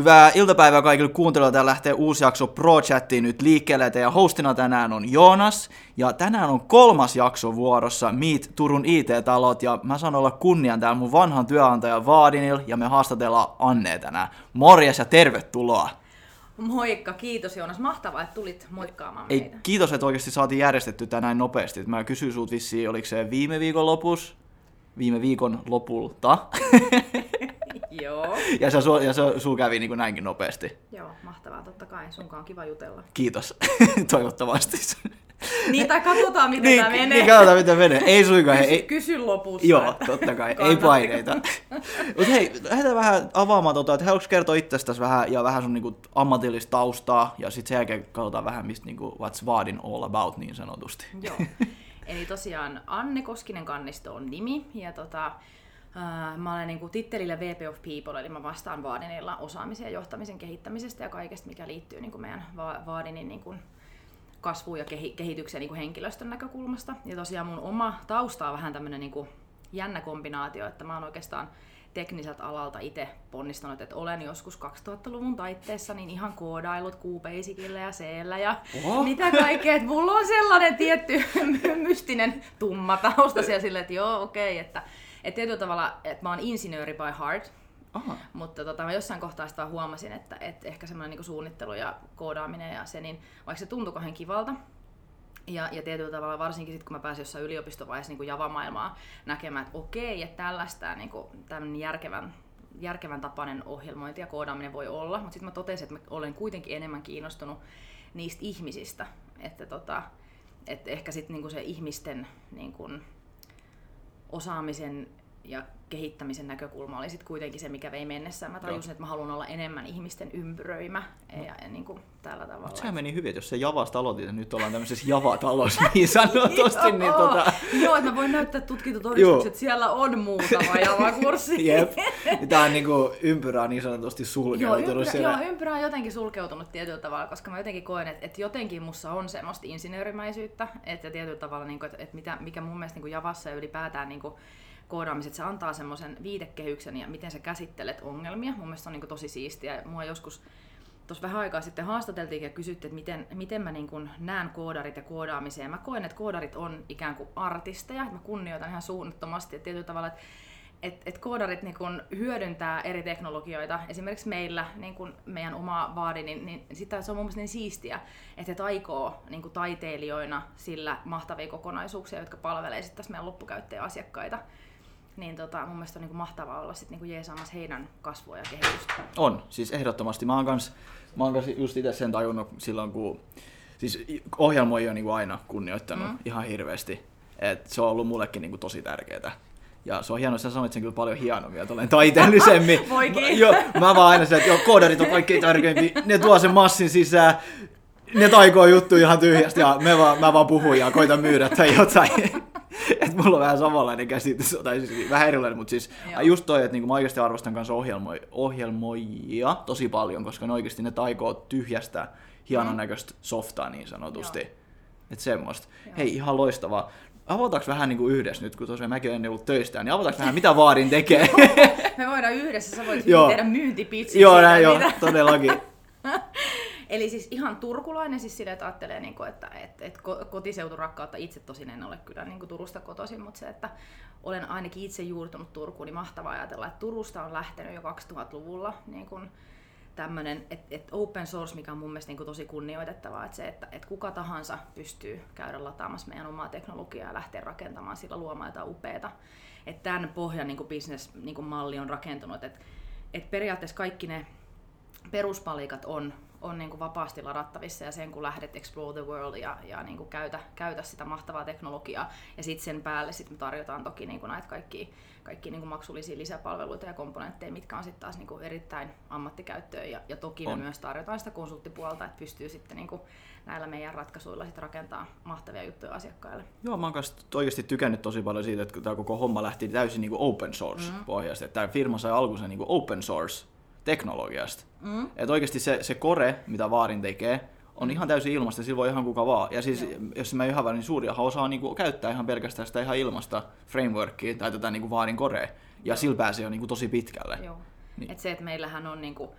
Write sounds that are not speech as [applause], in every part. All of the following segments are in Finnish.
Hyvää iltapäivää kaikille kuuntelijoille. Täällä lähtee uusi jakso Pro Chattiin nyt liikkeelle. Ja hostina tänään on Joonas. Ja tänään on kolmas jakso vuorossa Meet Turun IT-talot. Ja mä saan olla kunnian täällä mun vanhan työnantajan Vaadinil. Ja me haastatellaan Anne tänään. Morjes ja tervetuloa. Moikka, kiitos Joonas. Mahtavaa, että tulit moikkaamaan Ei, meitä. kiitos, että oikeasti saatiin järjestetty tänään näin nopeasti. Mä kysyin sulta vissiin, oliko se viime viikon lopussa? Viime viikon lopulta. [laughs] Joo. [laughs] ja se, ja se sul kävi niin kuin näinkin nopeasti. Joo, mahtavaa, totta kai. Sunkaan on kiva jutella. Kiitos. [laughs] Toivottavasti. Niin, tai katsotaan, miten niin, tämä menee. niin, katsotaan miten menee. Ei suinkaan. Kysy, Ei, kysy lopussa. Joo, totta kai. Ei paineita. Mutta hei, lähdetään vähän avaamaan, tota, että haluatko kertoa itsestäsi vähän ja vähän sun niinku, ammatillista taustaa ja sitten sen jälkeen katsotaan vähän, mistä niinku, what's Vaadin all about niin sanotusti. Joo. Eli tosiaan Anne Koskinen Kannisto on nimi. Ja tota, äh, mä olen niin tittelillä VP of People, eli mä vastaan Vaadinilla osaamisen ja johtamisen kehittämisestä ja kaikesta, mikä liittyy niin kuin meidän Va- Vaadinin niin kuin kasvuun ja kehi- kehitykseen niin kuin henkilöstön näkökulmasta. Ja tosiaan mun oma tausta on vähän tämmöinen niin kuin jännä kombinaatio, että mä oon oikeastaan tekniseltä alalta itse ponnistanut, että olen joskus 2000-luvun taitteessa niin ihan koodailut Q-Basicillä ja c ja Oho. mitä kaikkea. Että mulla on sellainen tietty [laughs] mystinen tumma tausta siellä silleen, että joo, okei, okay, että, että tietyllä tavalla, että mä oon insinööri by heart, Aha. mutta tota, mä jossain kohtaa sitä huomasin, että, että ehkä semmoinen niin suunnittelu ja koodaaminen ja se, niin vaikka se tuntui kauhean kivalta, ja, ja tietyllä tavalla varsinkin sitten, kun mä pääsin jossain yliopistovaiheessa niin Java-maailmaa näkemään, että okei, että tällaista niin tämmöinen järkevän, järkevän tapainen ohjelmointi ja koodaaminen voi olla, mutta sitten mä totesin, että mä olen kuitenkin enemmän kiinnostunut niistä ihmisistä, että tota, että ehkä sitten niinku se ihmisten niinku, osaamisen ja kehittämisen näkökulma oli sitten kuitenkin se, mikä vei mennessään. Mä tajusin, Joo. että mä haluan olla enemmän ihmisten ympyröimä ja, ja niin kuin tällä tavalla. Sehän meni hyvin, että jos se Javasta aloitit ja nyt ollaan tämmöisessä Java-talossa [laughs] niin sanotusti, niin Joo. tota... Joo, että mä voin näyttää tutkintotodistukset, että siellä on muutama [laughs] Java-kurssi. Jep. Tää on niinku ympyrä on niin sanotusti Joo, sulkeutunut ympyrä, siellä. joo, ympyrä on jotenkin sulkeutunut tietyllä tavalla, koska mä jotenkin koen, että, että jotenkin mussa on semmoista insinöörimäisyyttä, että tietyllä tavalla, niin kuin, että, että mitä, mikä mun mielestä niin kuin Javassa ja ylipäätään niin kuin koodaamiset, se antaa semmoisen viitekehyksen ja miten sä käsittelet ongelmia. Mun mielestä se on niin tosi siistiä. Mua joskus tuossa vähän aikaa sitten haastateltiin ja kysyttiin, että miten, miten mä niin näen koodarit ja koodaamisen. Ja mä koen, että koodarit on ikään kuin artisteja. Mä kunnioitan ihan suunnattomasti ja tietyllä tavalla, että et, et koodarit niin kun hyödyntää eri teknologioita. Esimerkiksi meillä, niin kun meidän oma vaadi, niin, niin sitä, se on mun mielestä niin siistiä, että he taikoo niin taiteilijoina sillä mahtavia kokonaisuuksia, jotka palvelee sitten meidän loppukäyttäjän asiakkaita. Niin tota, mun mielestä on niin kun mahtavaa olla sitten niin jeesaamassa heidän kasvua ja kehitystä. On, siis ehdottomasti. Mä oon kans, mä oon kans just itse sen tajunnut silloin, kun siis ohjelmoija on niinku aina kunnioittanut mm. ihan hirveästi. Et se on ollut mullekin niinku tosi tärkeää. Ja se on hienoa, sä sanoit sen kyllä paljon hienommin tolleen taiteellisemmin. [laughs] Voikin. Mä- Joo, mä vaan aina se, että joo, koodarit on kaikkein tärkeimpiä. Ne tuo sen massin sisään. Ne taikoo juttu ihan tyhjästä ja me vaan, mä vaan puhun ja koitan myydä tai jotain. [laughs] Et mulla on vähän samanlainen käsitys, tai siis vähän erilainen, mutta siis Joo. just toi, että niinku mä oikeasti arvostan kanssa ohjelmoi, ohjelmoijia tosi paljon, koska ne oikeasti ne taikoo tyhjästä hienon Mm. näköistä softaa niin sanotusti. Joo. Että semmoista. Joo. Hei, ihan loistavaa. Avataanko vähän niinku yhdessä nyt, kun tosiaan mäkin olen ollut töistä, niin avataanko vähän, mitä Vaarin tekee? [laughs] Me voidaan yhdessä, sä voit tehdä myyntipitsin. joo, näin joo, todellakin. [laughs] Eli siis ihan turkulainen siis sille, että ajattelee, niin kuin, että et, et ko- kotiseuturakkautta itse tosin en ole kyllä niin kuin Turusta kotoisin, mutta se, että olen ainakin itse juurtunut Turkuun, niin mahtavaa ajatella, että Turusta on lähtenyt jo 2000-luvulla niin kuin tämmöinen, että et open source, mikä on mun mielestä niin kuin tosi kunnioitettavaa, että se, että et kuka tahansa pystyy käydä lataamassa meidän omaa teknologiaa ja lähteä rakentamaan sillä luomaan jotain upeata. Että tämän pohjan niin kuin business niin on rakentunut, että et periaatteessa kaikki ne peruspalikat on, on niin kuin vapaasti ladattavissa ja sen kun lähdet explore the world ja, ja niin kuin käytä, käytä sitä mahtavaa teknologiaa ja sitten sen päälle sit me tarjotaan toki niin kuin näitä kaikki, kaikki niin kuin maksullisia lisäpalveluita ja komponentteja, mitkä on sitten taas niin kuin erittäin ammattikäyttöön ja, ja toki On. me myös tarjotaan sitä konsulttipuolta, että pystyy sitten niin kuin näillä meidän ratkaisuilla sit rakentaa mahtavia juttuja asiakkaille. Joo, mä oon oikeasti tykännyt tosi paljon siitä, että tämä koko homma lähti täysin niin open source Mm. pohjasta. Että tämä firma sai alkunsa niin open source teknologiasta. Mm. Että oikeasti se, se core, mitä Vaarin tekee, on ihan täysin ilmasta, sillä voi ihan kuka vaan. Ja siis, Joo. jos mä ihan niin suuri osa osaa niinku käyttää ihan pelkästään sitä ihan ilmasta frameworkia tai tätä niinku Vaarin korea. Ja sillä pääsee jo niinku tosi pitkälle. Joo. Niin. Et se, että meillähän on niinku,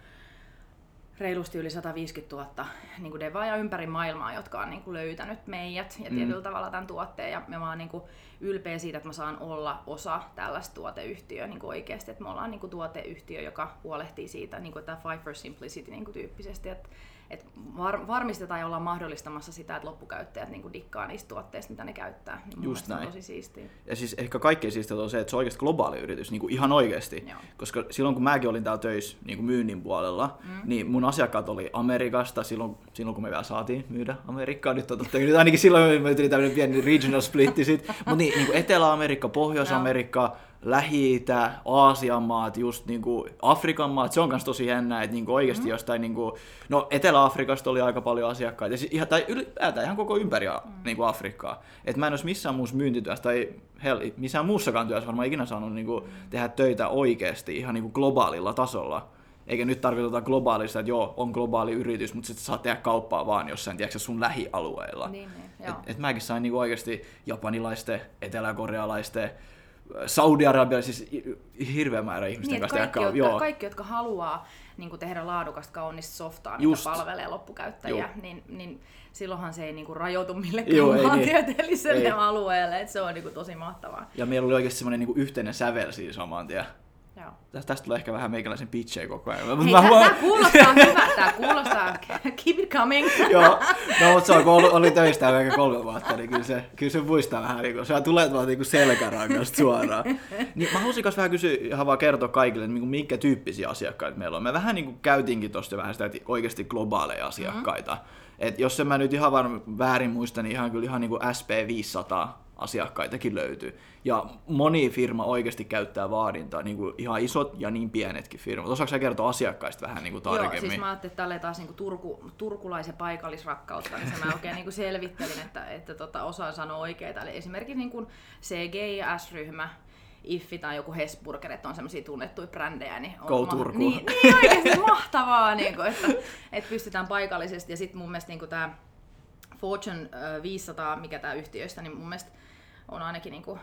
reilusti yli 150 000 niin kuin devaajaa ympäri maailmaa, jotka on niin kuin löytänyt meidät ja tietyllä mm. tavalla tämän tuotteen. Ja mä oon niin kuin ylpeä siitä, että mä saan olla osa tällaista tuoteyhtiöä niin kuin oikeasti. Että me ollaan niin kuin tuoteyhtiö, joka huolehtii siitä, niin kuin tämä Five for Simplicity niin kuin tyyppisesti. Että et var, varmistetaan ja ollaan mahdollistamassa sitä, että loppukäyttäjät niin dikkaa niistä tuotteista, mitä ne käyttää. Niin Just näin. On tosi siistiä. Ja siis ehkä kaikkein siistiä on se, että se on oikeasti globaali yritys, niin kuin ihan oikeasti. Joo. Koska silloin kun mäkin olin täällä töissä niin kuin myynnin puolella, mm. niin mun asiakkaat oli Amerikasta silloin, silloin kun me vielä saatiin myydä Amerikkaan. Nyt, on totta, nyt ainakin silloin me tuli tämmöinen pieni regional splitti sit. Mutta niin, niin Etelä-Amerikka, Pohjois-Amerikka, Lähi-Itä, Aasian maat, just niin kuin Afrikan maat, se on myös tosi jännä, että niin kuin oikeasti mm. jostain, niin kuin, no Etelä-Afrikasta oli aika paljon asiakkaita, ihan, tai ylipäätään ihan koko ympäri mm. niin kuin Afrikkaa. Et mä en olisi missään muussa myyntityössä tai hell, missään muussakaan työssä varmaan ikinä saanut niin kuin, tehdä töitä oikeasti ihan niin kuin globaalilla tasolla. Eikä nyt tarkoiteta globaalista, että joo, on globaali yritys, mutta sitten saat tehdä kauppaa vaan jossain, tiedätkö, sun lähialueilla. Niin, niin, et, et mäkin sain niin kuin oikeasti japanilaisten, eteläkorealaisten, Saudi-Arabia siis hirveä määrä ihmisten niin, kanssa. Kaikki, jotka, joo. kaikki, jotka haluaa niin tehdä laadukasta, kaunista softaa, Just. mikä palvelee loppukäyttäjiä, niin, niin silloinhan se ei niin kuin rajoitu millekään Joo, maantieteelliselle niin. alueelle, että se on niin kuin tosi mahtavaa. Ja meillä oli oikeasti semmoinen niin yhteinen sävel siinä saman tien. Tästä, tästä tulee ehkä vähän meikäläisen pitchejä koko ajan. Hei, tämä huom... kuulostaa hyvältä, tämä kuulostaa [laughs] keep it coming. [laughs] Joo, no mutta se on, kun oli, oli töistä vaikka kolme vuotta, niin kyllä se, kyllä se muistaa vähän, niin kun sä tulet vaan niin selkärangasta suoraan. Niin mä haluaisin vähän kysyä, ihan vaan kertoa kaikille, että niin minkä tyyppisiä asiakkaita meillä on. Me vähän niin kuin käytiinkin tuosta vähän sitä, että oikeasti globaaleja asiakkaita. Mm-hmm. Et jos en mä nyt ihan varmaan väärin muista, niin ihan kyllä ihan niin kuin SP500 asiakkaitakin löytyy. Ja moni firma oikeasti käyttää vaadintaa, niin kuin ihan isot ja niin pienetkin firmat. Osaatko sä kertoa asiakkaista vähän niin kuin tarkemmin? Joo, siis mä ajattelin, että tälle taas niin kuin Turku, turkulaisen paikallisrakkautta, niin se mä oikein niin kuin selvittelin, että, että tota, osaan sanoa oikeita. Eli esimerkiksi niin kuin CG ja S-ryhmä, Iffi tai joku Hesburger, että on semmoisia tunnettuja brändejä. Niin on Go ma- Turku. Niin, niin oikeasti mahtavaa, niin kuin, että, että pystytään paikallisesti. Ja sitten mun mielestä niin tämä Fortune 500, mikä tämä yhtiöistä, niin mun mielestä on ainakin niin kuin,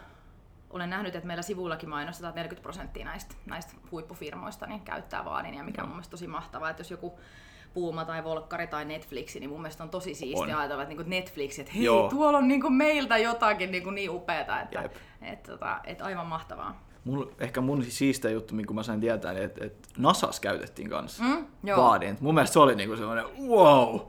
olen nähnyt, että meillä sivuillakin mainostetaan, että 40 prosenttia näistä, näistä huippufirmoista niin käyttää vaadin, ja mikä on mun mielestä tosi mahtavaa, että jos joku Puuma tai Volkkari tai Netflixi, niin mun mielestä on tosi siistiä ajatella, että niin Netflix, että hei, Joo. tuolla on niin meiltä jotakin niin, niin upeata, että, että, että, tota, että aivan mahtavaa. Mun, ehkä mun siistä juttu, kun mä sain tietää, niin että, että NASAS käytettiin kanssa mm, vaadin. Mun mielestä se oli niinku semmoinen wow!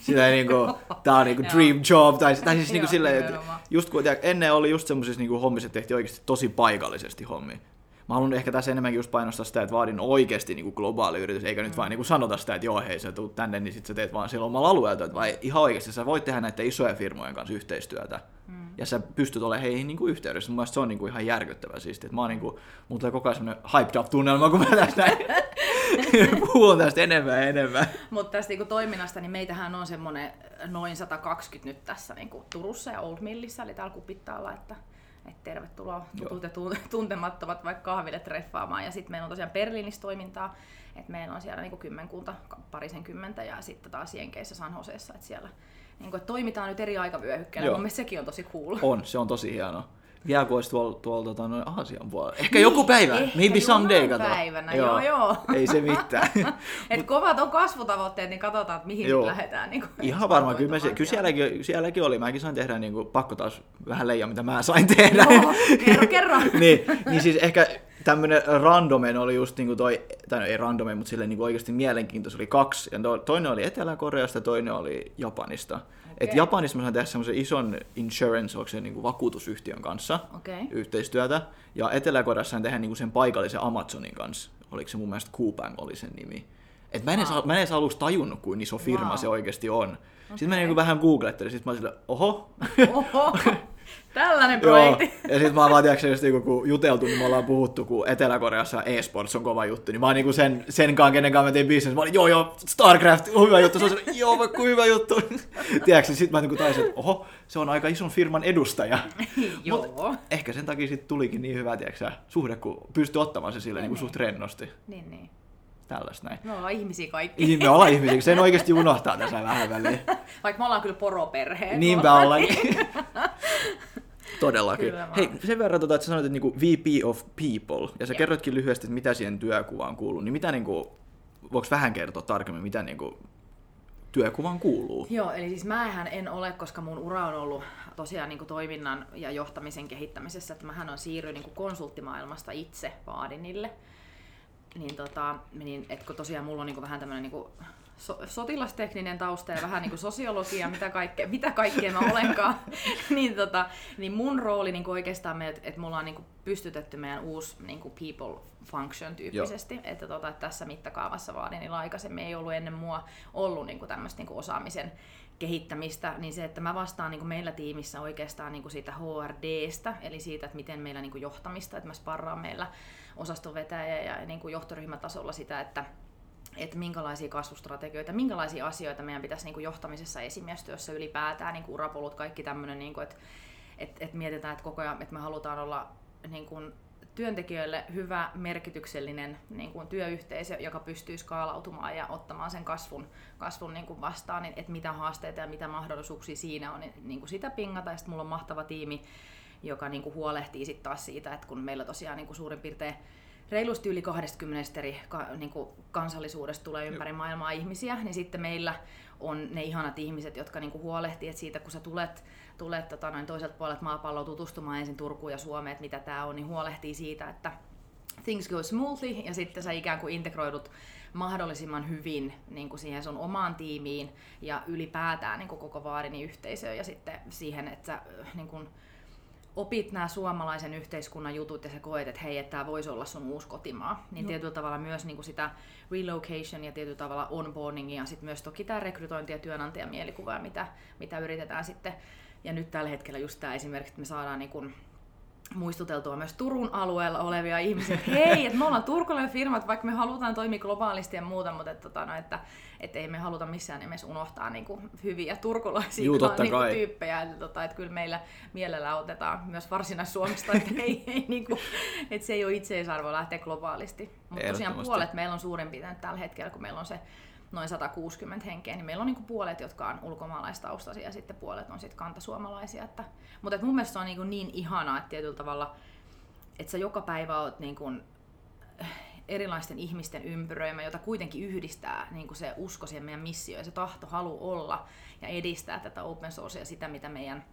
Sitä niinku, [laughs] tää on niinku dream job. Tai, tai siis niinku silleen, että just kun tiedä, ennen oli just semmoisissa niinku hommissa, että tehtiin oikeasti tosi paikallisesti hommi. Mä haluan ehkä tässä enemmänkin just painostaa sitä, että vaadin oikeasti niin kuin globaali yritys, eikä nyt mm. vain niin kuin sanota sitä, että joo hei sä tuut tänne, niin sit sä teet vaan sillä omalla alueella, että vai ihan oikeasti sä voit tehdä näiden isojen firmojen kanssa yhteistyötä. Mm ja sä pystyt olemaan heihin niin kuin yhteydessä. Mun se on niin kuin ihan järkyttävä siisti. Että mä oon niin kuin, mulla tulee koko ajan semmoinen hyped up tunnelma, kun mä tästä näin [laughs] puhun tästä enemmän ja enemmän. Mutta tästä niin kuin toiminnasta, niin meitähän on semmoinen noin 120 nyt tässä niin kuin Turussa ja Old Millissä, eli täällä Kupittaalla, että että tervetuloa tutut ja tuntemattomat vaikka kahville treffaamaan. Ja sitten meillä on tosiaan Berliinissä toimintaa, että meillä on siellä niin kymmenkunta, parisen kymmentä ja sitten taas Jenkeissä San Joseessa, että siellä niin kuin, että toimitaan nyt eri aikavyöhykkeillä. Mun mielestä sekin on tosi cool. On, se on tosi hienoa. Kun olisi tuolla, tuolla tuota, noin Aasian puolella. Ehkä niin, joku päivä, ehkä maybe someday, kato. päivänä, joo, joo. joo. Ei se mitään. [laughs] Et kovat on kasvutavoitteet, niin katsotaan, että mihin joo. nyt lähdetään. Niin kuin, Ihan varmaan, kyllä me, kyllä sielläkin, sielläkin oli. Mäkin sain tehdä, niin kuin, pakko taas vähän leijaa, mitä mä sain tehdä. Joo, kerro, kerro. [laughs] niin, niin siis ehkä tämmöinen randomen oli just niinku toi, tai no ei randomen, mutta silleen niinku oikeasti mielenkiintoista oli kaksi. Ja toinen oli Etelä-Koreasta ja toinen oli Japanista. Okay. Et Japanissa mä sain tehdä semmoisen ison insurance, onko se niinku vakuutusyhtiön kanssa okay. yhteistyötä. Ja Etelä-Koreassa sain tehdä niinku sen paikallisen Amazonin kanssa. Oliko se mun mielestä Coupang oli sen nimi. Et mä en, wow. edes, mä en edes aluksi tajunnut, kuin iso firma wow. se oikeasti on. Okay. Sitten mä niinku vähän googlettelin, sitten mä olin silleen, oho. oho. [laughs] Tällainen projekti. Joo. Ja sitten mä oon vaan just niinku, kun juteltu, niin me ollaan puhuttu, kun Etelä-Koreassa e-sports on kova juttu, niin mä oon niinku sen, sen kanssa, kenen kanssa mä tein business, mä olin, joo joo, Starcraft, on hyvä juttu, se on se, joo, vaikka hyvä juttu. [laughs] Tiedätkö, sitten mä niinku taisin, että oho, se on aika ison firman edustaja. [laughs] joo. Mut ehkä sen takia sitten tulikin niin hyvä, tiedätkö, suhde, kun pystyi ottamaan se sille niin, niin suht rennosti. Niin, niin tällaista näin. Me ollaan ihmisiä kaikki. Niin, me ollaan ihmisiä, sen oikeasti unohtaa tässä vähän väliin. [laughs] Vaikka me ollaan kyllä poroperhe. Niinpä ollaan. Todellakin. Kyllä, Hei, sen verran, tota, että sä sanoit, että niinku VP of People, ja sä ja. kerrotkin lyhyesti, että mitä siihen työkuvaan kuuluu, niin mitä niinku, voiko vähän kertoa tarkemmin, mitä niin kuin, työkuvan kuuluu? Joo, eli siis mähän en ole, koska mun ura on ollut tosiaan niin kuin toiminnan ja johtamisen kehittämisessä, että mähän on siirrynyt niin kuin konsulttimaailmasta itse Vaadinille. Niin, tota, niin et kun tosiaan mulla on niin kuin vähän tämmöinen niin so, sotilastekninen tausta ja vähän niin kuin sosiologia, mitä kaikkea, mitä kaikkea mä olenkaan, niin, tota, niin mun rooli niin kuin oikeastaan, me, että, että mulla on niin kuin pystytetty meidän uusi niin kuin people function tyyppisesti, että, tota, että tässä mittakaavassa vaadin, niin aikaisemmin ei ollut ennen mua ollut niin kuin tämmöistä niin kuin osaamisen kehittämistä, niin se, että mä vastaan niin kuin meillä tiimissä oikeastaan niin kuin siitä HRDstä, eli siitä, että miten meillä niin kuin johtamista, että mä sparraan meillä osastonvetäjä ja niin kuin johtoryhmätasolla sitä, että että minkälaisia kasvustrategioita, minkälaisia asioita meidän pitäisi niin kuin johtamisessa esimiestyössä ylipäätään, niin kuin urapolut, kaikki tämmöinen, niin että että että mietitään, että koko ajan, että me halutaan olla niin kuin työntekijöille hyvä, merkityksellinen niin kuin työyhteisö, joka pystyy skaalautumaan ja ottamaan sen kasvun, kasvun niin kuin vastaan, niin että mitä haasteita ja mitä mahdollisuuksia siinä on, niin, niin kuin sitä pingata. Ja sitten mulla on mahtava tiimi, joka niin kuin huolehtii sitten taas siitä, että kun meillä tosiaan niin kuin suurin piirtein reilusti yli 20 eri niin kuin kansallisuudesta tulee ympäri Joo. maailmaa ihmisiä, niin sitten meillä on ne ihanat ihmiset, jotka niin kuin huolehtii, että siitä kun sä tulet, tulet tota, noin toiselta puolelta maapalloa tutustumaan ensin Turkuun ja Suomeen, että mitä tämä on, niin huolehtii siitä, että things go smoothly ja sitten sä ikään kuin integroidut mahdollisimman hyvin niin kuin siihen sun omaan tiimiin ja ylipäätään niin kuin koko Vaadinin yhteisöön ja sitten siihen, että sä, niin kuin, opit nämä suomalaisen yhteiskunnan jutut ja sä koet, että hei, että tämä voisi olla sun uusi kotimaa, niin no. tietyllä tavalla myös niin kuin sitä relocation ja tietyllä tavalla onboarding ja sitten myös toki tämä rekrytointi ja työnantajamielikuva, mitä, mitä yritetään sitten. Ja nyt tällä hetkellä just tämä esimerkiksi, että me saadaan niin kuin muistuteltua myös Turun alueella olevia ihmisiä, että hei, että me ollaan turkulainen firma, että vaikka me halutaan toimia globaalisti ja muuta, mutta että, tota, no, että, että ei me haluta missään nimessä unohtaa niin kuin, hyviä turkulaisia Juu, niin kuin, tyyppejä. Että, tota, että kyllä meillä mielellä otetaan myös varsinais-Suomesta, että, ei, ei, niin kuin, että se ei ole itseisarvo lähteä globaalisti. Mutta tosiaan puolet meillä on suurin piirtein tällä hetkellä, kun meillä on se noin 160 henkeä, niin meillä on niinku puolet, jotka on ulkomaalaistaustaisia ja sitten puolet on sitten kantasuomalaisia. Että, mutta et mun mielestä se on niinku niin ihanaa, että tietyllä tavalla, että sä joka päivä oot niinku erilaisten ihmisten ympyröimä, jota kuitenkin yhdistää niin se usko siihen meidän missioon ja se tahto, halu olla ja edistää tätä open sourcea sitä, mitä meidän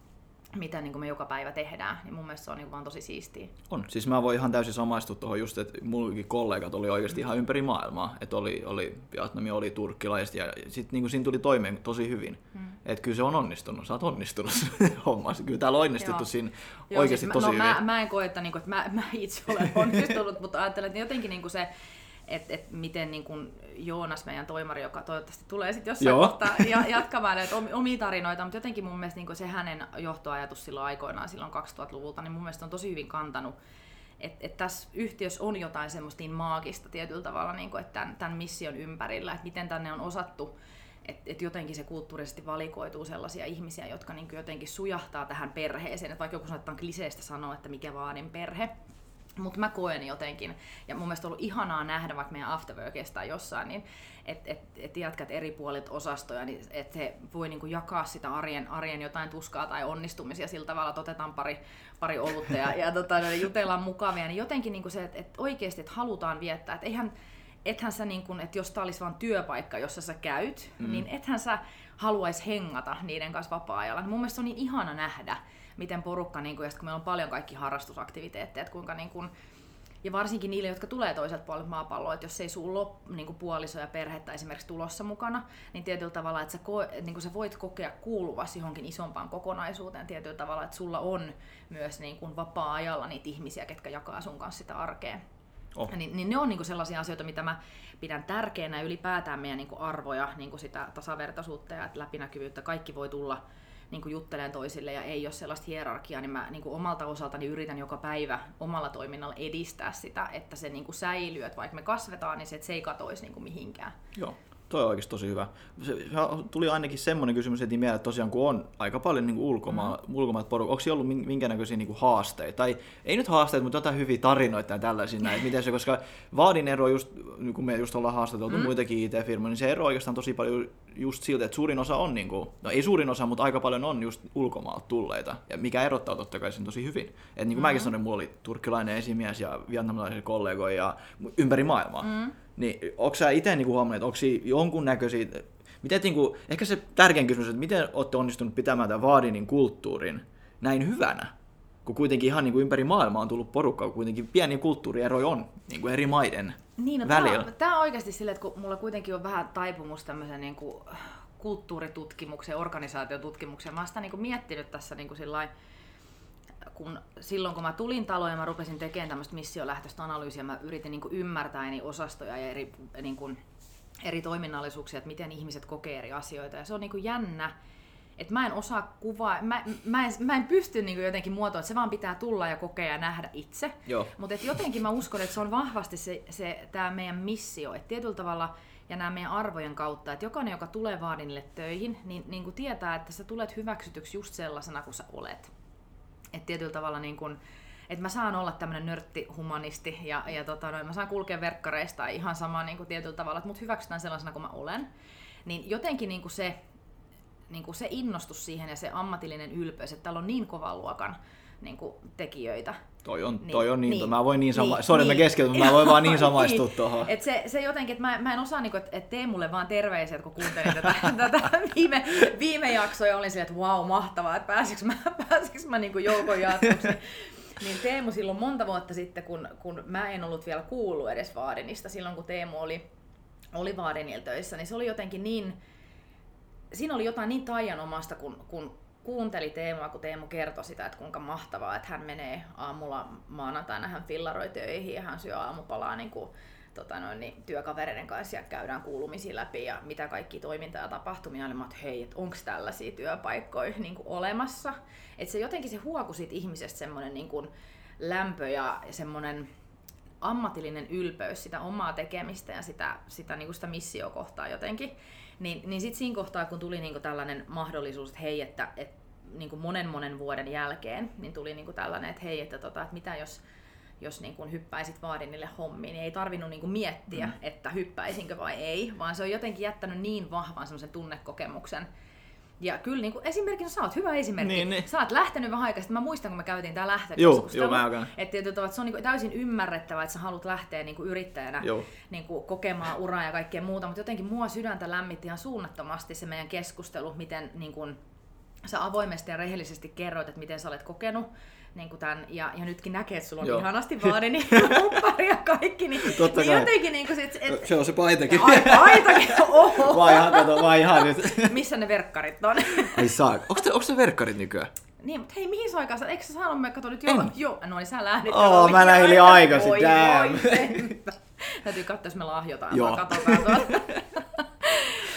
mitä niin kuin me joka päivä tehdään, niin mun mielestä se on niin vaan tosi siistiä. On. Siis mä voin ihan täysin samaistua tuohon just, että mullakin kollegat oli oikeasti ihan ympäri maailmaa. Että oli, oli Vietnamia, oli turkkilaiset ja sitten niin siinä tuli toimeen tosi hyvin. Hmm. Että kyllä se on onnistunut. Sä oot onnistunut [laughs] hommassa. Kyllä täällä on onnistuttu Joo. siinä Joo, oikeasti siis tosi no, hyvin. Mä, mä en koe, että, niin kuin, että mä, mä itse olen [laughs] onnistunut, mutta ajattelen, että jotenkin niin kuin se että et miten niin kun Joonas, meidän toimari, joka toivottavasti tulee sitten jossain Joo. kohtaa ja, jatkamaan näitä omia tarinoita, mutta jotenkin mun mielestä niin se hänen johtoajatus silloin aikoinaan, silloin 2000-luvulta, niin mun mielestä on tosi hyvin kantanut että et tässä yhtiössä on jotain semmoista niin maagista tietyllä tavalla, niin kuin, että tämän, tämän mission ympärillä, että miten tänne on osattu, että et jotenkin se kulttuurisesti valikoituu sellaisia ihmisiä, jotka niin jotenkin sujahtaa tähän perheeseen. Et vaikka joku sanoo, että on kliseistä sanoa, että mikä vaadin perhe, mutta mä koen jotenkin, ja mun mielestä on ollut ihanaa nähdä vaikka meidän afterworkista jossain, niin että et, et jatkat eri puolit osastoja, niin että he voi niinku jakaa sitä arjen, arjen jotain tuskaa tai onnistumisia sillä tavalla, että otetaan pari, pari olutta ja, ja tota, jutellaan mukavia, niin jotenkin niinku se, että et oikeasti et halutaan viettää, että eihän, ethän sä, niin kun, että jos tämä olisi vain työpaikka, jossa sä käyt, mm. niin ethän sä haluaisi hengata niiden kanssa vapaa-ajalla. Mun mielestä on niin ihana nähdä, miten porukka, niin kuin, ja kun meillä on paljon kaikki harrastusaktiviteetteja, että kuinka niin kuin, ja varsinkin niille, jotka tulee toiselta puolelta maapalloa, että jos ei sulla ole niin kuin puoliso ja perhettä esimerkiksi tulossa mukana, niin tietyllä tavalla, että sä, ko- niin kuin sä voit kokea kuuluvasi johonkin isompaan kokonaisuuteen tietyllä tavalla, että sulla on myös niin kuin vapaa-ajalla niitä ihmisiä, ketkä jakaa sun kanssa sitä arkea. Oh. Niin, niin ne on niin sellaisia asioita, mitä mä pidän tärkeänä ylipäätään meidän niin arvoja, niin sitä tasavertaisuutta ja läpinäkyvyyttä. Kaikki voi tulla niin kuin toisille ja ei ole sellaista hierarkiaa, niin mä niin kuin omalta osaltani yritän joka päivä omalla toiminnalla edistää sitä, että se niin kuin säilyy, että vaikka me kasvetaan, niin se, että se ei katoisi niin kuin mihinkään. Joo. Toi on oikeasti tosi hyvä. Se, tuli ainakin semmoinen kysymys heti mieleen, että tosiaan kun on aika paljon niin ulkomaa, mm. ulkomaat porukka, onko ollut minkä näköisiä niin haasteita? Tai ei nyt haasteita, mutta jotain hyviä tarinoita ja tällaisia näin. Miten se, koska Vaadin ero, just, niin kun me just ollaan haastateltu mm. muitakin IT-firmoja, niin se ero oikeastaan tosi paljon just siltä, että suurin osa on, niin kuin, no ei suurin osa, mutta aika paljon on just ulkomaalta tulleita, ja mikä erottaa totta kai sen tosi hyvin. Et niin kuin mm. mäkin sanoin, mulla oli turkkilainen esimies ja vietnamilaisia kollegoja ja ympäri maailmaa. Mm Niin onko sä itse niinku huomannut, että onko jonkunnäköisiä, miten niinku, ehkä se tärkein kysymys, että miten olette onnistunut pitämään tämän Vaadinin kulttuurin näin hyvänä? Kun kuitenkin ihan niinku ympäri maailmaa on tullut porukka, kun kuitenkin pieni kulttuurieroja on niinku eri maiden Niin, no välillä. Tämä, tämä on oikeasti silleen, että kun mulla kuitenkin on vähän taipumus tämmöisen niin kuin kulttuuritutkimuksen, organisaatiotutkimuksen. Mä oon sitä niin kuin miettinyt tässä niin kuin sillain, kun silloin kun mä tulin taloon ja mä rupesin tekemään tämmöistä missiolähtöistä analyysiä, mä yritin niin ymmärtää eri osastoja ja eri, niin kuin, eri toiminnallisuuksia, että miten ihmiset kokee eri asioita. Ja se on niin jännä, että mä en osaa kuvaa, mä, mä, en, mä en pysty niin jotenkin muotoa, että se vaan pitää tulla ja kokea ja nähdä itse. Mutta jotenkin mä uskon, että se on vahvasti se, se tämä meidän missio, että tietyllä tavalla ja nämä meidän arvojen kautta, että jokainen, joka tulee Vaadinille töihin, niin, niin kuin tietää, että sä tulet hyväksytyksi just sellaisena kuin sä olet. Että tietyllä tavalla niin kuin, että mä saan olla tämmöinen nörttihumanisti ja, ja tota, noin, mä saan kulkea verkkareista ihan sama niin kuin tietyllä tavalla, että mut hyväksytään sellaisena kuin mä olen. Niin jotenkin niin kuin se, niin kuin se innostus siihen ja se ammatillinen ylpeys, että täällä on niin kovan luokan niin kuin tekijöitä. Toi on, Niin, toi on niin, niin, mä voin niin sama, niin, sorry niin. mä mä voin vaan niin [laughs] Niin. samaistua tuohon. Et se, se jotenkin, että mä, mä en osaa, niinku, että et tee mulle vaan terveisiä, että kun kuuntelin tätä, [laughs] tätä viime, viime jaksoa ja olin silleen, että vau, mahtavaa, että pääsikö mä, [laughs] pääsikö mä niinku joukon jatkoksi. Niin Teemu silloin monta vuotta sitten, kun, kun mä en ollut vielä kuullut edes Vaadinista, silloin kun Teemu oli, oli Vaadinilla töissä, niin se oli jotenkin niin, siinä oli jotain niin taianomasta, kun, kun kuunteli Teemua, kun Teemu kertoi sitä, että kuinka mahtavaa, että hän menee aamulla maanantaina, hän fillaroi töihin ja hän syö aamupalaa niin kuin, tota noin, niin, työkavereiden kanssa ja käydään kuulumisia läpi ja mitä kaikki toimintaa ja tapahtumia oli, että hei, että onko tällaisia työpaikkoja [laughs] niin kuin olemassa. Että se jotenkin se huoku siitä ihmisestä semmoinen niin kuin lämpö ja semmoinen ammatillinen ylpeys sitä omaa tekemistä ja sitä, sitä, niin kuin sitä missiokohtaa jotenkin. Niin, niin sitten siinä kohtaa, kun tuli niin kuin tällainen mahdollisuus, että hei, että, että niin kuin monen monen vuoden jälkeen, niin tuli niin kuin tällainen, että hei, että, tota, että mitä jos, jos niin kuin hyppäisit Vaadinille hommiin, niin ei tarvinnut niin kuin miettiä, mm. että hyppäisinkö vai ei, vaan se on jotenkin jättänyt niin vahvan semmoisen tunnekokemuksen, ja kyllä niin kuin, esimerkiksi sä oot hyvä esimerkki. Niin, niin. Sä oot lähtenyt vähän aikaa. Mä muistan, kun me käytiin tää Joo, lähtökeskustelu. joo, mä alkan. Että tavalla, että se on niin täysin ymmärrettävää, että sä haluat lähteä niin kuin yrittäjänä Joo. niin kuin kokemaan uraa ja kaikkea muuta, mutta jotenkin mua sydäntä lämmitti ihan suunnattomasti se meidän keskustelu, miten niin kuin, sä avoimesti ja rehellisesti kerroit, että miten sä olet kokenut niin kuin tämän, ja, ja nytkin näkee, että sulla on Joo. ihanasti vaadini huppari [laughs] ja kaikki, niin, Totta niin kai. jotenkin niin kuin sit, et, Se on se paitakin. ai paitakin, [laughs] oho, Vai ihan, kato, vai ihan nyt. [laughs] missä ne verkkarit on? Ei saa. Onko te, onko te verkkarit nykyään? Niin, mutta hei, mihin sä aikaan eikö sä saanut me kato nyt En. jo, jo, no niin sä lähdit. Oli mä lähdin liian aikaisin, damn. Täytyy katsoa, jos me lahjotaan, Joo. Joo. katsotaan tuolla.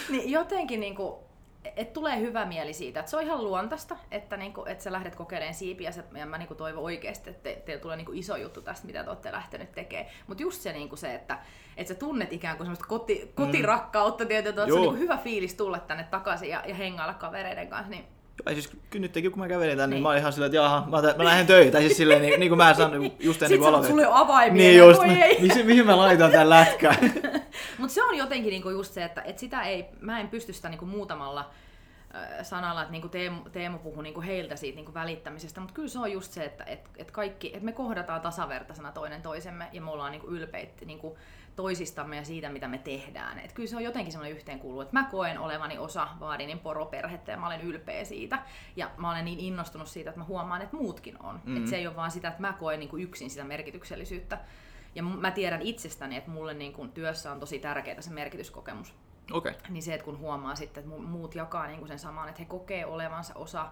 niin jotenkin niinku, et tulee hyvä mieli siitä, että se on ihan luontaista, että, niinku, että sä lähdet kokeilemaan siipiä, ja, ja mä niinku toivon oikeasti, että te, teillä tulee niinku iso juttu tästä, mitä te olette lähtenyt tekemään. Mutta just se, niinku se että, että sä tunnet ikään kuin semmoista koti, kotirakkautta, tietysti, että se Mm. Joo. on niinku hyvä fiilis tulla tänne takaisin ja, ja hengailla kavereiden kanssa, niin Ja siis nytkin kun mä kävelin tänne, niin. Niin. mä olin ihan silleen, että jaha, mä, mä lähden töihin. Tai siis silleen, niin, niin kuin mä sanon niin [laughs] just ennen Sitten kuin aloitin. sulla ei ole avaimia, Niin just, mä, ei. mihin, mihin mä laitan tämän lätkän? [laughs] Mutta se on jotenkin niinku just se, että, että sitä ei, mä en pysty sitä niinku muutamalla sanalla, että niinku Teemu, Teemu puhui niinku heiltä siitä niinku välittämisestä, mutta kyllä se on just se, että et, et kaikki, että me kohdataan tasavertaisena toinen toisemme ja me ollaan niinku ylpeitä niinku toisistamme ja siitä, mitä me tehdään. Et kyllä se on jotenkin semmoinen yhteenkuulu, että mä koen olevani osa Vaadinin poroperhettä ja mä olen ylpeä siitä. Ja mä olen niin innostunut siitä, että mä huomaan, että muutkin on. Mm. Et se ei ole vaan sitä, että mä koen niinku yksin sitä merkityksellisyyttä. Ja mä tiedän itsestäni, että mulle niin kun työssä on tosi tärkeää se merkityskokemus. Okay. Niin se, että kun huomaa sitten, että mu- muut jakaa niin sen saman, että he kokee olevansa osa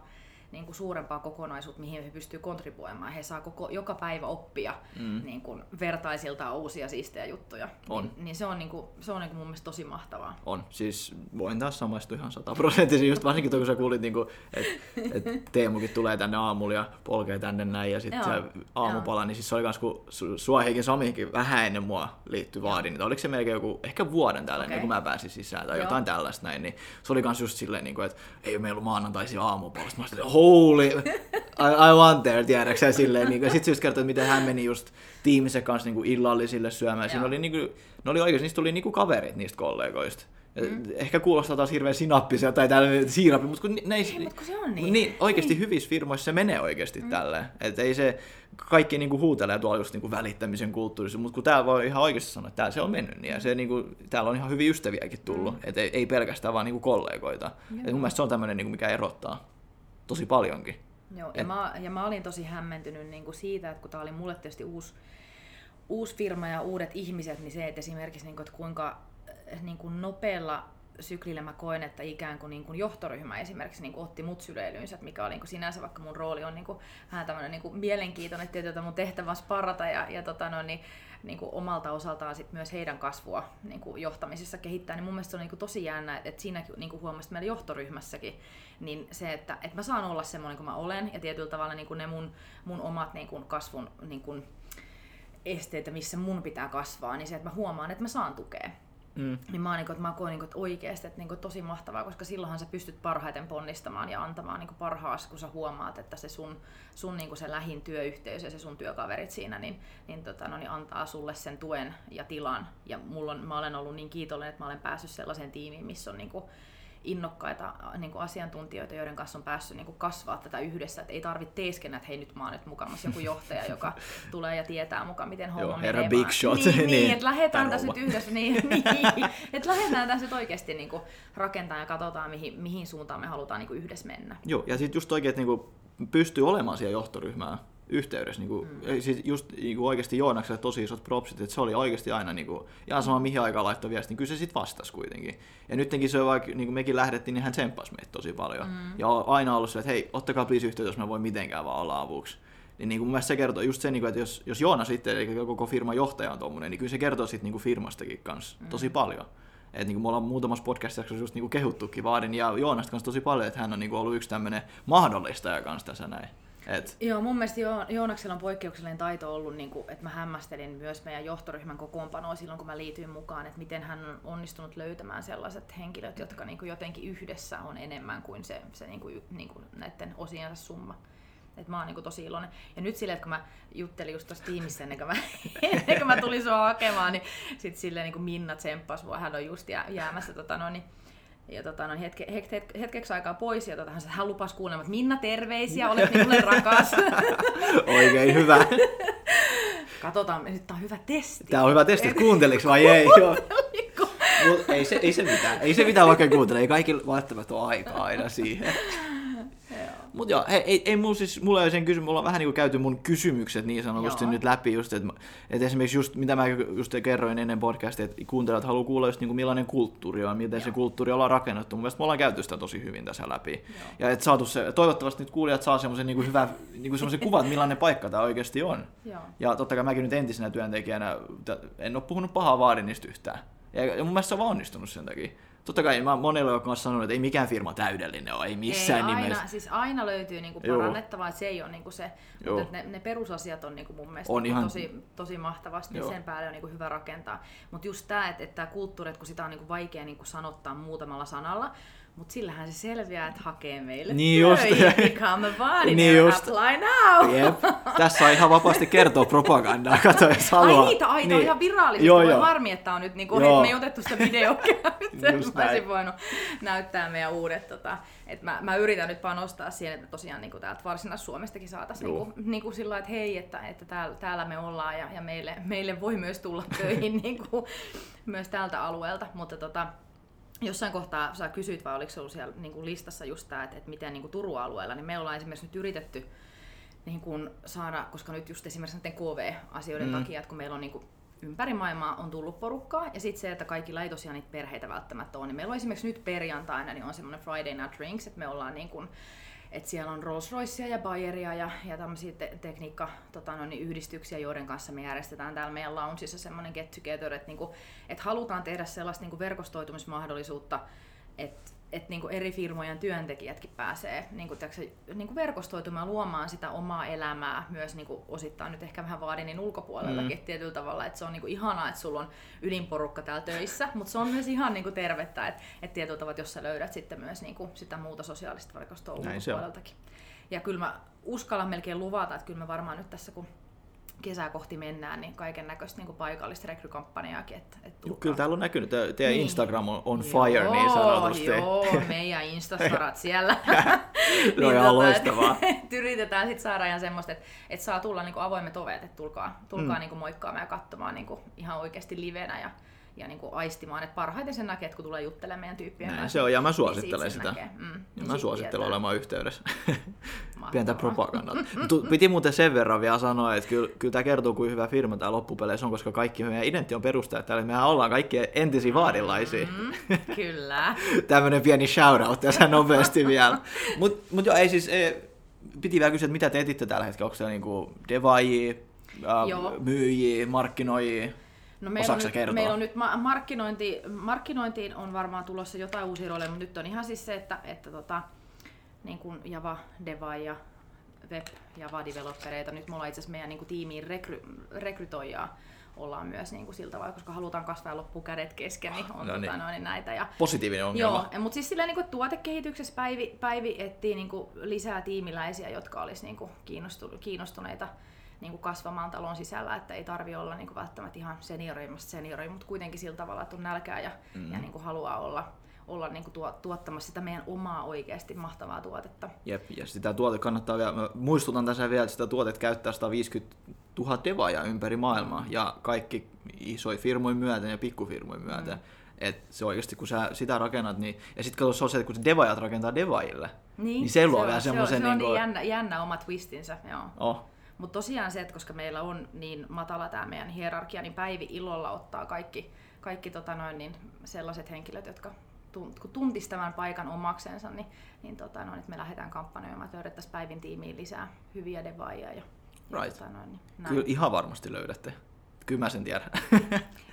niin kuin suurempaa kokonaisuutta, mihin he pystyvät kontribuoimaan. He saa koko, joka päivä oppia mm. niin kuin vertaisiltaan uusia siistejä juttuja. On. Niin, niin se on, niin kuin, se on niin kuin mun mielestä tosi mahtavaa. On. Siis voin taas samaistua ihan sataprosenttisesti, just varsinkin tuo, kun sä kuulit, niin että et Teemukin tulee tänne aamulla ja polkee tänne näin, ja sitten Joo, aamupala, niin siis se oli kans, kun Su- Suohikin Samikin vähän ennen mua liittyi vaadin, niin oliko se melkein joku, ehkä vuoden tällä, okay. Okei. kun mä pääsin sisään tai Joo. jotain tällaista näin, niin se oli kans just silleen, niin kuin, että ei meillä ollut maanantaisia aamupalasta. Mä olin holy, I, I want there, tiedätkö sä silleen. Niin, ja sitten se just kertoi, miten hän meni just tiimissä kanssa niin kuin illallisille syömään. Siinä Joo. oli, niin kuin, ne oli oikeasti, niistä tuli niin kuin kaverit niistä kollegoista. Mm. Ehkä kuulostaa taas hirveän sinappisia tai tällainen siirappi, mutta kun, ne ei, Ei, mutta kun se on niin. niin oikeasti niin. hyvissä firmoissa se menee oikeasti mm. tälleen. Että ei se, kaikki niinku huutelee tuolla just niinku välittämisen kulttuurissa, mutta kun täällä voi ihan oikeasti sanoa, että täällä se on mennyt niin, ja se niinku, täällä on ihan hyviä ystäviäkin tullut, mm. että ei, ei, pelkästään vaan niinku kollegoita. Et mun mielestä se on tämmöinen, niinku, mikä erottaa tosi paljonkin. Joo, ja, Et... mä, ja mä olin tosi hämmentynyt niinku siitä, että kun tää oli mulle tietysti uusi, uusi firma ja uudet ihmiset, niin se, että esimerkiksi niinku, että kuinka niin kuin nopealla syklillä mä koen, että ikään kuin, niin kuin johtoryhmä esimerkiksi niin kuin otti mut syleilyynsä, mikä oli niin kuin sinänsä, vaikka mun rooli on niin kuin, vähän tämmöinen niin kuin mielenkiintoinen, että mun tehtävä on sparrata ja, ja tota, no, niin, niin kuin omalta osaltaan sit myös heidän kasvua niin kuin johtamisessa kehittää, niin mun mielestä se on niin kuin tosi jännä, että siinäkin niin kuin huomasin, että meillä johtoryhmässäkin, niin se, että, että mä saan olla semmoinen kuin mä olen ja tietyllä tavalla niin kuin ne mun, mun omat niin kuin kasvun niin kuin esteitä, missä mun pitää kasvaa, niin se, että mä huomaan, että mä saan tukea. Mm. Niin mä, oon, niin että mä koen niin että oikeasti että, niin tosi mahtavaa, koska silloinhan sä pystyt parhaiten ponnistamaan ja antamaan niin kuin, parhaas, kun sä huomaat, että se sun, sun niin kuin se lähin työyhteys ja se sun työkaverit siinä niin, niin, tota, no, niin antaa sulle sen tuen ja tilan. Ja mulla on, mä olen ollut niin kiitollinen, että mä olen päässyt sellaiseen tiimiin, missä on niin kuin, innokkaita niin kuin asiantuntijoita, joiden kanssa on päässyt niin kuin kasvaa tätä yhdessä. Et ei tarvitse teeskennä, että hei nyt mä oon nyt mukamassa joku johtaja, joka [laughs] tulee ja tietää mukaan, miten homma Joo, herra menee. Big shot. Niin, [laughs] niin, niin että lähdetään tässä nyt yhdessä, niin, [laughs] niin, että lähdetään tässä nyt oikeasti niin kuin rakentaa ja katsotaan, mihin, mihin suuntaan me halutaan niin kuin yhdessä mennä. Joo, ja sitten just oikein, että niin kuin pystyy olemaan siellä johtoryhmään yhteydessä. Niin kuin, mm. siis just niin kuin oikeasti Joonakselle tosi isot propsit, että se oli oikeasti aina niin kuin, ihan sama mihin aikaan laittoi viesti, niin kyllä se sitten vastasi kuitenkin. Ja nytkin se vaikka niin kuin mekin lähdettiin, niin hän tsemppasi meitä tosi paljon. Mm. Ja on aina ollut se, että hei, ottakaa please yhteyttä, jos mä voin mitenkään vaan olla avuksi. Niin, niin kuin mun mielestä se kertoo just se, niin kuin, että jos, jos Joona sitten, eli koko firman johtaja on tuommoinen, niin kyllä se kertoo sitten niin firmastakin kanssa mm. tosi paljon. että niin kuin me ollaan muutamassa podcastissa just niin kuin kehuttukin Vaadin ja Joonasta kanssa tosi paljon, että hän on niin kuin ollut yksi tämmöinen mahdollistaja kanssa tässä näin. Et. Joo, mun mielestä jo, Joonaksella on poikkeuksellinen taito ollut, niin kuin, että mä hämmästelin myös meidän johtoryhmän kokoonpanoa silloin, kun mä liityin mukaan, että miten hän on onnistunut löytämään sellaiset henkilöt, jotka niin kuin jotenkin yhdessä on enemmän kuin se, se niin kuin, niin kuin näiden osiensa summa. Et mä oon niin tosi iloinen. Ja nyt silleen, että kun mä juttelin just tuossa tiimissä ennen kuin mä, [laughs] ennen kuin mä tulin sua hakemaan, niin sit silleen niin kuin Minna tsemppasi mua, hän on just jäämässä tota, no, niin, ja tota, no, hetke, hetke, hetkeksi aikaa pois, ja tota, hän lupasi kuulemaan, että Minna, terveisiä, olet [laughs] minulle rakas. Oikein hyvä. Katsotaan, nyt tämä on hyvä testi. Tämä on hyvä testi, että kuunteliks vai ei. Mut ei, se, ei se mitään, ei se mitään vaikka kuuntele, ei kaikilla välttämättä ole aikaa aina siihen. Mutta joo, hei, ei, ei mulla siis, mulla ei sen kysymys, mulla on vähän niin kuin käyty mun kysymykset niin sanotusti joo. nyt läpi just, että et esimerkiksi just, mitä mä just kerroin ennen podcastia, että kuuntelijat haluaa kuulla just niin kuin millainen kulttuuri on, miten joo. se kulttuuri ollaan rakennettu. Mun mielestä me ollaan käyty sitä tosi hyvin tässä läpi. Joo. Ja et saatu se, toivottavasti nyt kuulijat saa semmoisen niin hyvä, niin kuin semmoisen kuvan, että millainen paikka tämä oikeasti on. Joo. Ja totta kai mäkin nyt entisenä työntekijänä en ole puhunut pahaa vaadinista yhtään. Ja mun mielestä se on vaan onnistunut sen takia totta kai mä monella on kanssa sanonut, että ei mikään firma täydellinen ole, ei missään ei, aina, nimessä. Siis aina löytyy niinku parannettavaa, se ei ole niinku se, Joo. mutta ne, ne, perusasiat on niinku mun mielestä on niinku ihan... tosi, tosi mahtavasti, Joo. sen päälle on niinku hyvä rakentaa. Mutta just tämä, että, että tämä kulttuuri, että kun sitä on niinku vaikea niinku sanottaa muutamalla sanalla, mutta sillähän se selviää, että hakee meille niin just. Become a niin just. apply now. Jep. Tässä on ihan vapaasti kertoa propagandaa, kato jos haluaa. Ai niitä, ai niin. ihan virallisesti. Joo, joo. Harmi, että on nyt, niin kuin, me ei otettu sitä videoa mä olisin voinut näyttää meidän uudet, tota, että mä, mä, yritän nyt panostaa siihen, että tosiaan niin kuin täältä Varsinais-Suomestakin saataisiin niin kuin, niin kuin sillä että hei, että, että täällä, täällä me ollaan ja, ja meille, meille voi myös tulla töihin [laughs] niin kuin, myös tältä alueelta, mutta tota, jossain kohtaa sä kysyit, vai oliko se ollut siellä niin kuin listassa just tämä, että, että miten niin kuin Turun alueella, niin me ollaan esimerkiksi nyt yritetty niin kuin saada, koska nyt just esimerkiksi näiden KV-asioiden mm. takia, että kun meillä on niin kuin ympäri maailmaa on tullut porukkaa, ja sitten se, että kaikilla ei tosiaan niitä perheitä välttämättä ole, niin meillä on esimerkiksi nyt perjantaina niin on semmoinen Friday Night Drinks, että me ollaan niin kuin että siellä on Rolls Roycea ja Bayeria ja, ja tämmöisiä te- tekniikka tota, no, niin yhdistyksiä, joiden kanssa me järjestetään täällä meidän loungeissa semmoinen get together, että niinku, et halutaan tehdä sellaista niinku verkostoitumismahdollisuutta, että että niinku eri firmojen työntekijätkin pääsee niinku, tiiäksä, niinku verkostoitumaan luomaan sitä omaa elämää myös niinku, osittain nyt ehkä vähän vaadinin ulkopuolellakin mm. tietyllä tavalla, että se on niinku, ihanaa, että sulla on ydinporukka täällä töissä, mutta se on myös ihan niinku, tervettä, että et tietyllä tavalla, jos sä löydät sitten myös niinku, sitä muuta sosiaalista verkostoa ulkopuoleltakin. Ja kyllä mä uskallan melkein luvata, että kyllä me varmaan nyt tässä kun kesää kohti mennään, niin kaiken näköistä niin paikallista rekrykampanjaakin. Että, että Joo, kyllä täällä on näkynyt, te- teidän Niin. Instagram on on fire joo, niin sanotusti. Joo, meidän instastarat [laughs] siellä. Se on ihan loistavaa. [laughs] et yritetään sitten saada ihan semmoista, että et saa tulla niinku avoimet ovet, että tulkaa, tulkaa Mm. niinku moikkaamaan ja katsomaan niinku ihan oikeasti livenä ja, ja niinku aistimaan. Et parhaiten sen näkee, että kun tulee juttelemaan meidän tyyppien Näin kanssa. se on, ja mä niin suosittelen siitä sitä. näkee. Mm, Ja niin mä sit suosittelen tietää. olemaan yhteydessä. Pientä propagandaa. Mut Piti muuten sen verran vielä sanoa, että kyllä, kyllä tämä kertoo, kuin hyvä firma tämä loppupeleissä on, koska kaikki meidän identti on perustajat täällä. Mehän ollaan kaikki entisiä vaadilaisia. Mm, kyllä. [laughs] Tämmönen pieni shoutout tässä nopeasti vielä. Mutta mut joo, ei siis, e, piti vielä kysyä, että mitä te etitte tällä hetkellä? Onko siellä niinku devaajia, myyjiä, markkinoijia? No meillä, on nyt, kertoa? meillä on nyt ma- markkinointi, markkinointiin on varmaan tulossa jotain uusia rooleja, mutta nyt on ihan siis se, että, että tota, niin kuin Java Deva ja Web Java developereita. Nyt me ollaan itse asiassa meidän niin kuin tiimiin rekry, rekrytoijaa ollaan myös niin kuin sillä tavalla, koska halutaan kasvaa ja loppuu kädet kesken, niin on No no niin. tota, noin, näitä. Ja, Positiivinen ongelma. Joo, mutta siis silleen niin tuotekehityksessä Päivi, Päivi etsii niin kuin lisää tiimiläisiä, jotka olisi niin kuin kiinnostu, kiinnostuneita niin kuin kasvamaan talon sisällä, että ei tarvi olla niin kuin välttämättä ihan seniorimmasta seniori, mutta kuitenkin sillä tavalla, että on nälkää ja, Mm. mm. ja niin kuin haluaa olla, olla niin kuin tuo, tuottamassa sitä meidän omaa oikeasti mahtavaa tuotetta. Jep, ja sitä tuote kannattaa vielä, mä muistutan tässä vielä, että sitä tuotet käyttää 150 000 devaajaa ympäri maailmaa, ja kaikki isoja firmoja myöten ja pikkufirmoja myöten. Mm. Et se oikeasti, kun sä sitä rakennat, niin, ja sitten kato, se on se, että kun se devaajat rakentaa devaajille, niin se luo on- vielä se on, semmoisen... se on niinku- niin jännä, jännä oma twistinsä, joo. Oh, Mutta tosiaan se, että koska meillä on niin matala tämä meidän hierarkia, niin Päivi ilolla ottaa kaikki, kaikki tota noin, niin sellaiset henkilöt, jotka kun tuntisi tämän paikan omaksensa, niin, niin tota noin, että me lähdetään kampanjoimaan, että löydettäisiin Päivin tiimiin lisää hyviä devaajia. Ja, ja Right. tota noin, niin näin. kyllä ihan varmasti löydätte. Kyllä mä sen tiedän.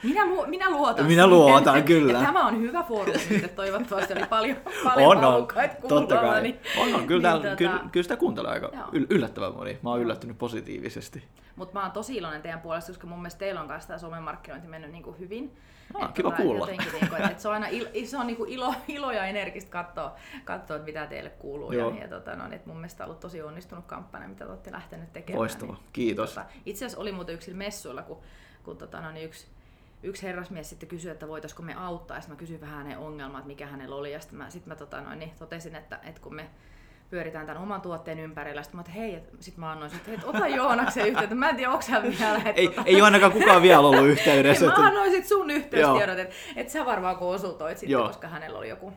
Minä, mu- minä luotan Minä siihen, luotan, että- kyllä. että Tämä on hyvä foorumi nyt, että toivottavasti oli paljon, [laughs] paljon on, Totta kai. Niin, On, on. Kyllä, niin tota- kyllä, kyllä sitä kuuntelee aika Joo. yl- yllättävän moni. Mä oon yllättynyt positiivisesti. Mutta mä oon tosi iloinen teidän puolesta, koska mun mielestä teillä on kanssa tämä somemarkkinointi mennyt niinku hyvin. Ah, Et kiva kuulla. Jotenkin, niinku, et, et se on aina il, se on niinku ilo, [laughs] ilo ja energistä katsoa, katsoa että mitä teille kuuluu. Joo. Ja, ja tota, no, et mun mielestä on ollut tosi onnistunut kampanja, mitä te olette lähtenyt tekemään. Loistava. Kiitos. Tota, itse asiassa oli muuten yksillä messuilla, kun, kun tota, no, niin yksi, yksi herrasmies sitten kysyi, että voitaisiko me auttaa, ja sitten mä kysyin vähän hänen ongelmat, mikä hänellä oli, ja sitten mä, sit mä tota, no, niin totesin, että, että kun me pyöritään tämän oman tuotteen ympärillä, sitten mä että hei, et, sit mä annoin, että, että ota Joonaksen yhteyttä, mä en tiedä, onko hän vielä, että, Ei, tota, ei ole ainakaan kukaan vielä ollut [laughs] yhteydessä. mä että- annoin sit sun yhteystiedot, että et sä varmaan konsultoit sitten, Joo. koska hänellä oli joku,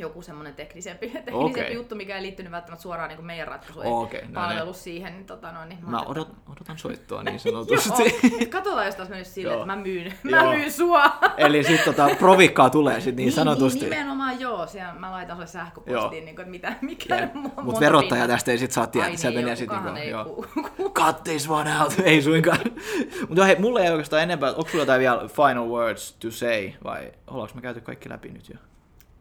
joku semmoinen teknisempi, [laughs] teknisempi Okei. juttu, mikä ei liittynyt välttämättä suoraan niin meidän ratkaisuun, Okei, no palvelu siihen, niin, tota, no, niin Mä odot, odotan soittoa niin [laughs] Joo, sanotusti. et [laughs] katsotaan, jos taas mennyt silleen, Joo. että mä myyn, Joo. mä myyn sua. Eli sitten tota, provikkaa tulee sit niin sanotusti. Niin, nimenomaan joo, siellä mä laitan sulle sähköpostiin, niin kuin, että mitä, mikä Jep. mu- Mut monta verottaja pinnaa. tästä ei sit saa tietää, se niin, menee joo, sit kukahan niinku, ei joo. ku- ku- Cut this one out, ei suinkaan. Mutta hei, mulla ei oikeastaan enempää, onko sulla jotain vielä final words to say, vai ollaanko me käyty kaikki läpi nyt jo?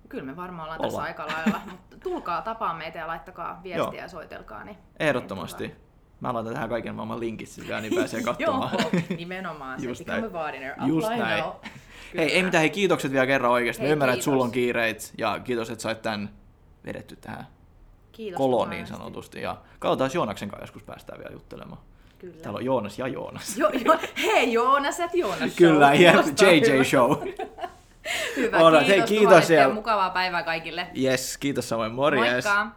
Kyllä me varmaan ollaan tässä Ollaan. aika lailla, mutta tulkaa tapaa meitä ja laittakaa viestiä ja soitelkaa. Niin, Ehdottomasti. Niin, Mä laitan tähän kaiken maailman linkit vielä, niin pääsee [laughs] Joo, katsomaan. nimenomaan. Se Just become näin. a Vardiner. Just näin. Hei, [laughs] ei mitään, hei kiitokset vielä kerran oikeasti. Mä Hei, ymmärrän, että sulla on kiireit ja kiitos, että sait tän vedetty tähän Kiitos koloon niin sanotusti. Ja katsotaan, Joonaksen kanssa joskus päästään vielä juttelemaan. Kyllä. Täällä on Joonas ja Joonas. Jo, jo, hei Joonas, et Joonas Kyllä, show. jep, Kuulostaa JJ. Show. [laughs] Hyvä, hei, kiitos, kiitos tuhannet ja- ja mukavaa päivää kaikille. Yes, kiitos samoin, morjes. Moikka!